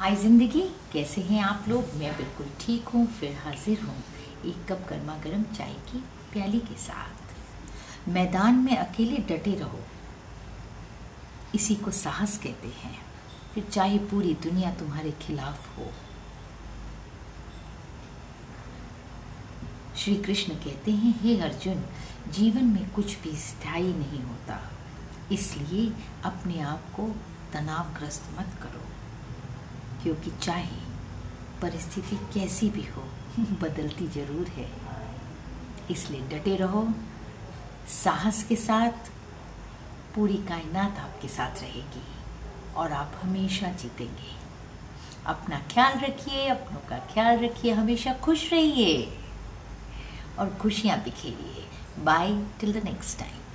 हाय ज़िंदगी, कैसे हैं आप लोग? मैं बिल्कुल ठीक हूँ, फिर हाजिर हूँ एक कप गर्मा गर्म चाय की प्याली के साथ। मैदान में अकेले डटे रहो। इसी को साहस कहते हैं। फिर चाहे पूरी दुनिया तुम्हारे खिलाफ हो। श्री कृष्ण कहते हैं, हे अर्जुन, जीवन में कुछ भी स्थायी नहीं होता। इसलिए अपने आप को तनावग्रस्त मत करो। क्योंकि चाहे परिस्थिति कैसी भी हो, बदलती ज़रूर है। इसलिए डटे रहो, साहस के साथ, पूरी कायनात आपके साथ रहेगी और आप हमेशा जीतेंगे। अपना ख्याल रखिए, अपनों का ख्याल रखिए, हमेशा खुश रहिए और खुशियाँ बिखेरिए। Bye till the next time